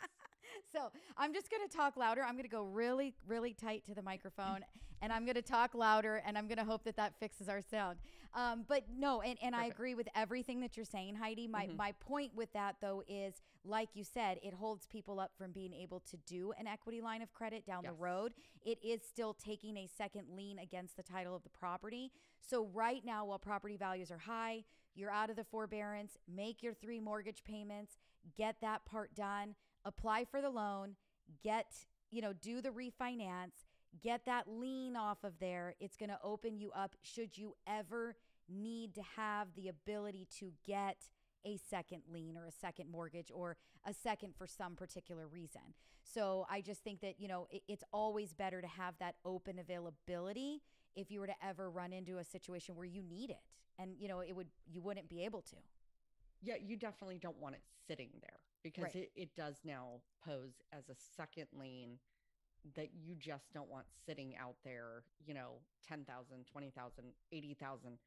So I'm just going to talk louder. I'm going to go really, really tight to the microphone and I'm going to talk louder and I'm going to hope that that fixes our sound. Um, but no, and, and I agree with everything that you're saying, Heidi. My, Mhm. my point with that, though, is like you said, it holds people up from being able to do an equity line of credit down the road. It is still taking a second lien against the title of the property. So, right now, while property values are high, you're out of the forbearance, make your three mortgage payments, get that part done, apply for the loan, get you know, do the refinance, get that lien off of there. It's going to open you up should you ever need to have the ability to get a second lien or a second mortgage or a second for some particular reason. So I just think that, you know, it, it's always better to have that open availability if you were to ever run into a situation where you need it. And, you know, it would, you wouldn't be able to. Yeah, you definitely don't want it sitting there because Right. it, it does now pose as a second lien that you just don't want sitting out there, you know, 10,000, 20,000, 80,000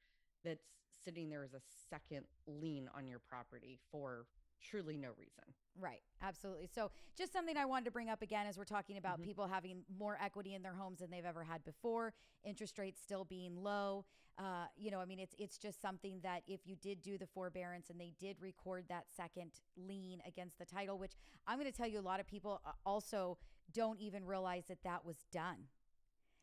that's sitting there as a second lien on your property for truly no reason. Right, absolutely. So, just something I wanted to bring up again as we're talking about Mhm. people having more equity in their homes than they've ever had before, interest rates still being low. Uh, you know, I mean, it's it's just something that if you did do the forbearance and they did record that second lien against the title, which I'm going to tell you, a lot of people uh, also don't even realize that that was done.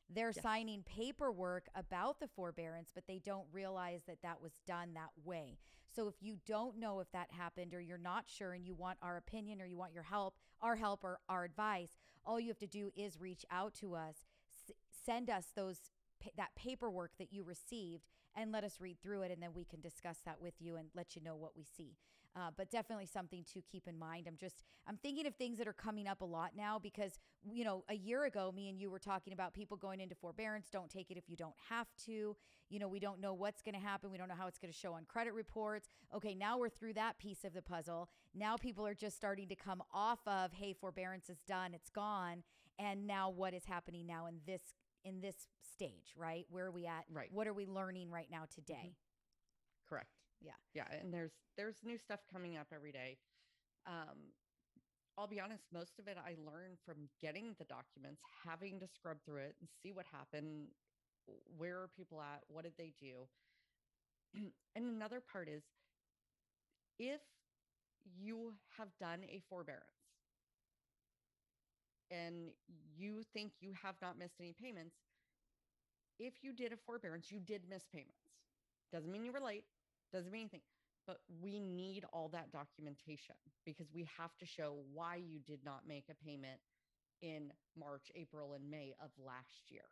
They're Yes. signing paperwork about the forbearance, but they don't realize that that was done that way. So if you don't know if that happened or you're not sure and you want our opinion or you want your help, our help or our advice, all you have to do is reach out to us, s- send us those that paperwork that you received and let us read through it and then we can discuss that with you and let you know what we see. Uh, but definitely something to keep in mind. I'm just I'm thinking of things that are coming up a lot now because you know a year ago me and you were talking about people going into forbearance. Don't take it if you don't have to. You know we don't know what's going to happen. We don't know how it's going to show on credit reports. Okay, now we're through that piece of the puzzle. Now people are just starting to come off of hey forbearance is done, it's gone, and now what is happening now in this in this stage, right? Where are we at? Right. What are we learning right now today? Correct. Yeah. Yeah, and there's there's new stuff coming up every day. Um I'll be honest, most of it I learned from getting the documents, having to scrub through it and see what happened, where are people at, what did they do? (clears throat) and another part is if you have done a forbearance and you think you have not missed any payments, if you did a forbearance, you did miss payments. Doesn't mean you were late, doesn't mean anything, but we need all that documentation because we have to show why you did not make a payment in March, April, and May of last year.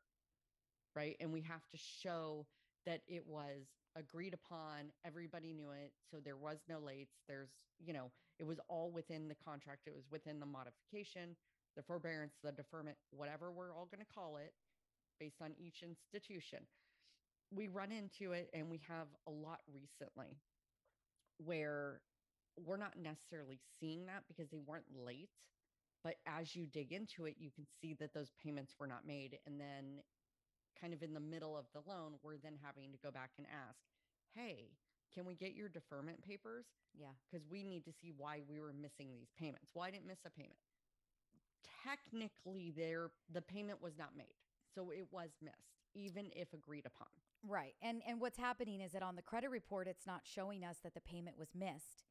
Right. And we have to show that it was agreed upon, everybody knew it. So there was no lates. There's, you know, it was all within the contract, it was within the modification, the forbearance, the deferment, whatever we're all going to call it based on each institution. We run into it and we have a lot recently where we're not necessarily seeing that because they weren't late. But as you dig into it, you can see that those payments were not made. And then, kind of in the middle of the loan, we're then having to go back and ask, hey, can we get your deferment papers? Yeah. Because we need to see why we were missing these payments. Well, I didn't miss a payment. Technically, there the payment was not made. So it was missed, even if agreed upon. Right. And and what's happening is that on the credit report it's not showing us that the payment was missed.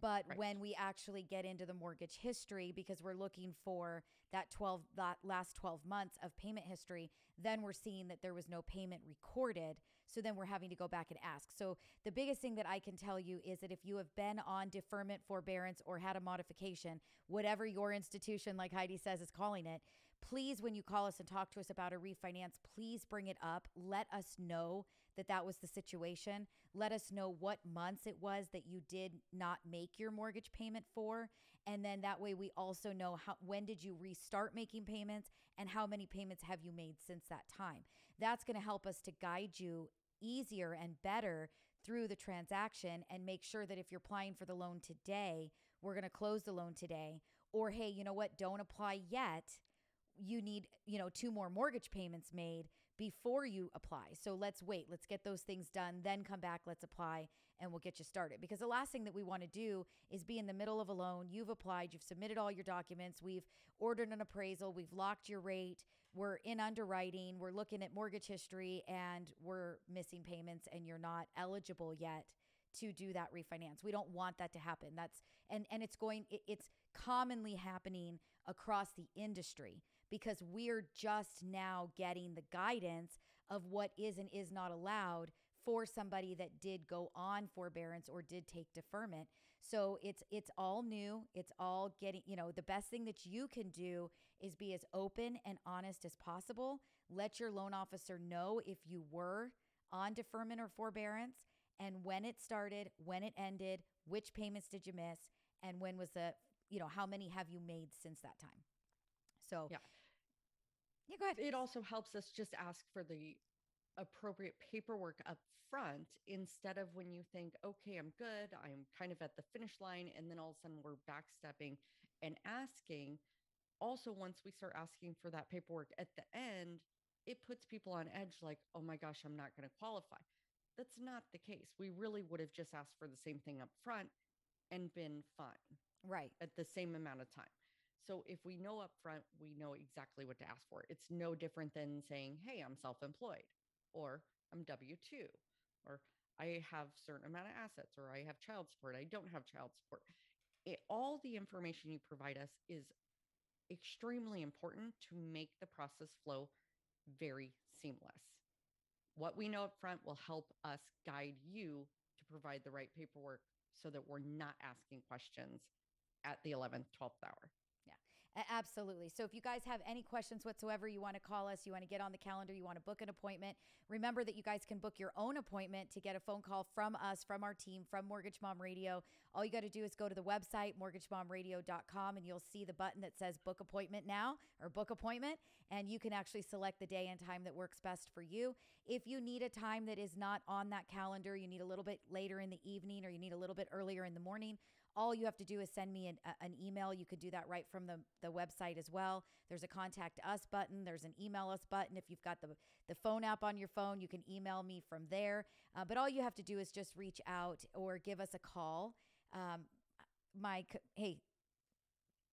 But Right. when we actually get into the mortgage history because we're looking for that 12 that last 12 months of payment history, then we're seeing that there was no payment recorded. So then we're having to go back and ask. So the biggest thing that I can tell you is that if you have been on deferment, forbearance or had a modification, whatever your institution like Heidi says is calling it, please when you call us and talk to us about a refinance please bring it up. Let us know that that was the situation. Let us know what months it was that you did not make your mortgage payment for. And then that way we also know how when did you restart making payments and how many payments have you made since that time. That's going to help us to guide you easier and better through the transaction and make sure that if you're applying for the loan today we're going to close the loan today. Or hey you know what? Don't apply yet. You need you know two more mortgage payments made before you apply. So let's wait. Let's get those things done then come back let's apply and we'll get you started. Because the last thing that we want to do is be in the middle of a loan. You've applied you've submitted all your documents we've ordered an appraisal we've locked your rate we're in underwriting we're looking at mortgage history and we're missing payments and you're not eligible yet to do that refinance. We don't want that to happen. That's and and it's going it, it's commonly happening across the industry because we're just now getting the guidance of what is and is not allowed for somebody that did go on forbearance or did take deferment. So it's it's all new. It's all getting, you know, the best thing that you can do is be as open and honest as possible. Let your loan officer know if you were on deferment or forbearance and when it started, when it ended, which payments did you miss, and when was the, you know, how many have you made since that time? So Yeah. Yeah, go ahead. It also helps us just ask for the appropriate paperwork up front instead of when you think, okay, I'm good, I'm kind of at the finish line, and then all of a sudden we're backstepping and asking. Also, once we start asking for that paperwork at the end, it puts people on edge like, oh my gosh, I'm not going to qualify. That's not the case. We really would have just asked for the same thing up front and been fine Right. at the same amount of time. So if we know up front, we know exactly what to ask for. It's no different than saying, "Hey, I'm self-employed," or "I'm W2," or "I have certain amount of assets," or "I have child support." I don't have child support. It, all the information you provide us is extremely important to make the process flow very seamless. What we know up front will help us guide you to provide the right paperwork so that we're not asking questions at the 11th, 12th hour. Absolutely. So if you guys have any questions whatsoever, you want to call us, you want to get on the calendar, you want to book an appointment, remember that you guys can book your own appointment to get a phone call from us, from our team, from Mortgage Mom Radio. All you got to do is go to the website, mortgagemomradio.com, and you'll see the button that says book appointment now or book appointment. And you can actually select the day and time that works best for you. If you need a time that is not on that calendar, you need a little bit later in the evening or you need a little bit earlier in the morning, all you have to do is send me an, a- an email. You could do that right from the, the website as well. There's a contact us button. There's an email us button. If you've got the, the phone app on your phone, you can email me from there. Uh, but all you have to do is just reach out or give us a call. Um, my, hey,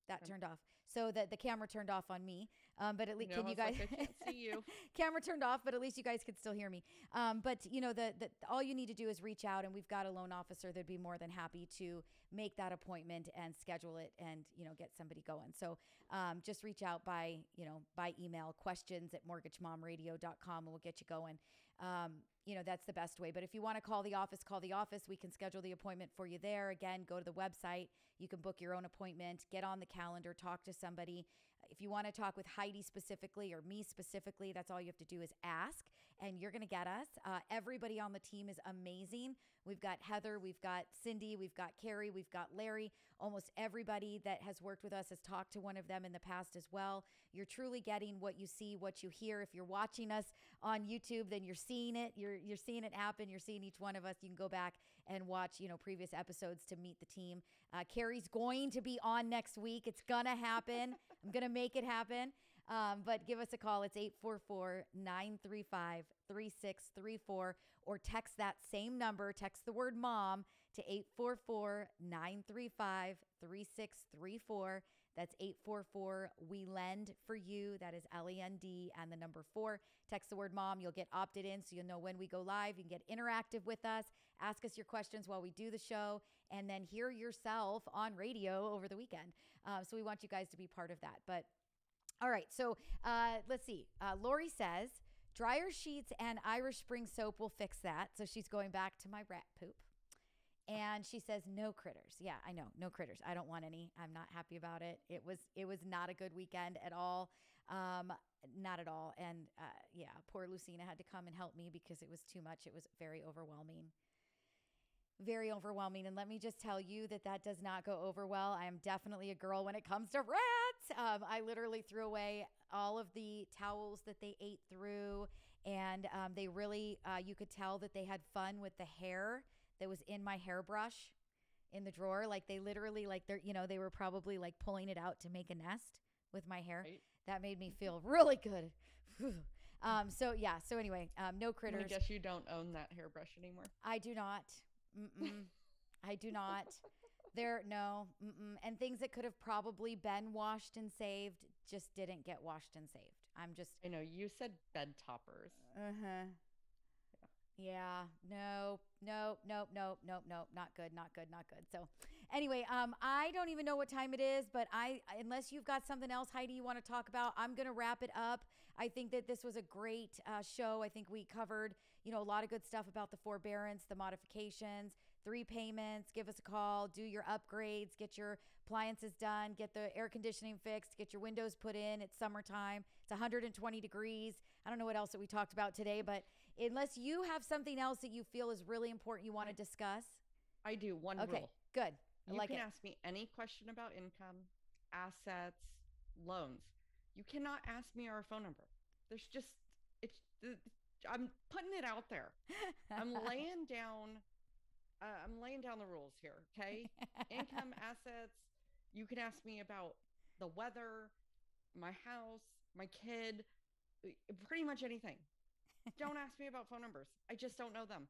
that turned off. So the, the camera turned off on me. Um, but at least, know, can you guys like, I can't (laughs) see you. camera turned off, but at least you guys could still hear me. Um, but you know, the, the all you need to do is reach out, and we've got a loan officer that'd be more than happy to make that appointment and schedule it, and you know, get somebody going. So um, just reach out by you know by email questions at mortgagemomradio.com, and we'll get you going. Um, you know, that's the best way. But if you want to call the office, call the office. We can schedule the appointment for you there. Again, go to the website. You can book your own appointment, get on the calendar, talk to somebody. If you want to talk with Heidi specifically or me specifically, that's all you have to do is ask, and you're going to get us. Uh, everybody on the team is amazing. We've got Heather, we've got Cindy, we've got Carrie, we've got Larry. Almost everybody that has worked with us has talked to one of them in the past as well. You're truly getting what you see, what you hear. If you're watching us on YouTube, then you're seeing it. You're you're seeing it happen. You're seeing each one of us. You can go back and watch, you know, previous episodes to meet the team. Uh, Carrie's going to be on next week. It's gonna happen. I'm gonna make it happen. Um, but give us a call. It's 844 935 3634 or text that same number. Text the word mom to 844 935 3634. That's 844 We Lend for You. That is L E N D and the number four. Text the word mom. You'll get opted in so you'll know when we go live. You can get interactive with us, ask us your questions while we do the show, and then hear yourself on radio over the weekend. Uh, so we want you guys to be part of that. But all right, so uh, let's see. Uh, Lori says dryer sheets and Irish Spring soap will fix that. So she's going back to my rat poop. And she says no critters. Yeah, I know, no critters. I don't want any. I'm not happy about it. It was it was not a good weekend at all. Um, not at all. And uh, yeah, poor Lucina had to come and help me because it was too much. It was very overwhelming very overwhelming. And let me just tell you that that does not go over well. I am definitely a girl when it comes to rats. Um, I literally threw away all of the towels that they ate through. And um, they really, uh, you could tell that they had fun with the hair that was in my hairbrush in the drawer. Like they literally, like they're, you know, they were probably like pulling it out to make a nest with my hair. Right. That made me feel really good. um, so yeah. So anyway, um, no critters. I guess you don't own that hairbrush anymore. I do not. Mm-mm. I do not. There, no. Mm-mm. And things that could have probably been washed and saved just didn't get washed and saved. I'm just, I know you said bed toppers. uh huh. Yeah, no, no, no, no, no, no, not good, not good, not good. So, anyway, um, I don't even know what time it is, but I, unless you've got something else, Heidi, you want to talk about, I'm gonna wrap it up. I think that this was a great uh, show. I think we covered, you know, a lot of good stuff about the forbearance, the modifications, three payments, give us a call, do your upgrades, get your appliances done, get the air conditioning fixed, get your windows put in. It's summertime. It's 120 degrees. I don't know what else that we talked about today, but unless you have something else that you feel is really important you want to discuss. I do one Okay, rule. good. I You like can it. ask me any question about income, assets, loans. You cannot ask me our phone number. There's just it's. I'm putting it out there. I'm (laughs) laying down. Uh, I'm laying down the rules here. Okay, income, (laughs) assets. You can ask me about the weather, my house, my kid, uh, pretty much anything. Don't (laughs) ask me about phone numbers. I just don't know them.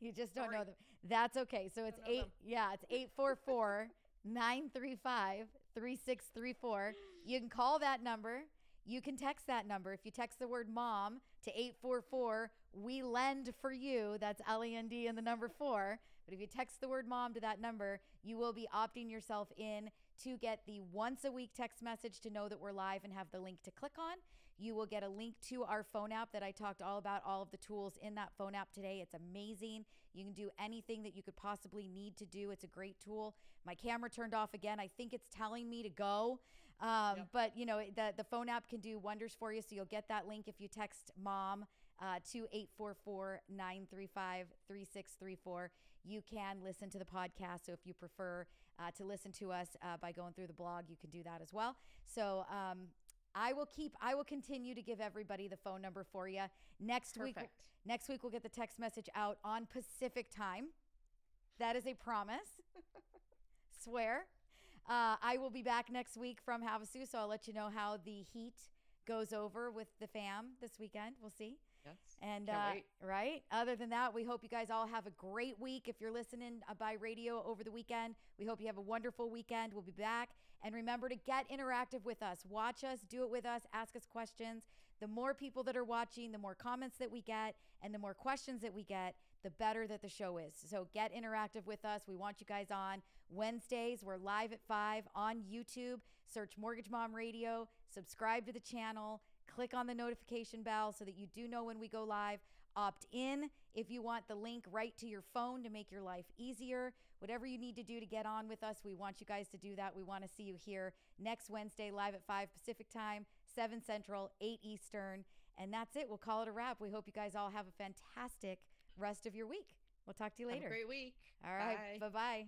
you just don't know them. That's okay. So it's eight. them. Yeah, it's 844 935 3634. You can call that number. You can text that number. If you text the word mom to 844, we lend for you. That's L E N D and the number four. But if you text the word mom to that number, you will be opting yourself in to get the once a week text message to know that we're live and have the link to click on. You will get a link to our phone app that I talked all about, all of the tools in that phone app today. It's amazing. You can do anything that you could possibly need to do. It's a great tool. My camera turned off again. I think it's telling me to go. Um, Yep. But, you know, the, the phone app can do wonders for you. So you'll get that link if you text mom uh, to 844 935 3634. You can listen to the podcast. So if you prefer uh, to listen to us uh, by going through the blog, you can do that as well. So um, I will keep, I will continue to give everybody the phone number for you. Next week, next week we'll get the text message out on Pacific time. That is a promise. (laughs) Swear. Uh, I will be back next week from Havasu, so I'll let you know how the heat goes over with the fam this weekend. We'll see. Yes. And uh, right. Other than that, we hope you guys all have a great week. If you're listening uh, by radio over the weekend, we hope you have a wonderful weekend. We'll be back. And remember to get interactive with us. Watch us, do it with us, ask us questions. The more people that are watching, the more comments that we get, and the more questions that we get, the better that the show is. So get interactive with us. We want you guys on Wednesdays. We're live at 5 on YouTube. Search Mortgage Mom Radio, subscribe to the channel, click on the notification bell so that you do know when we go live. Opt in if you want the link right to your phone to make your life easier. Whatever you need to do to get on with us, we want you guys to do that. We want to see you here next Wednesday, live at 5 Pacific time, 7 Central, 8 Eastern. And that's it. We'll call it a wrap. We hope you guys all have a fantastic rest of your week. We'll talk to you Have later. a great week. All right. Bye bye.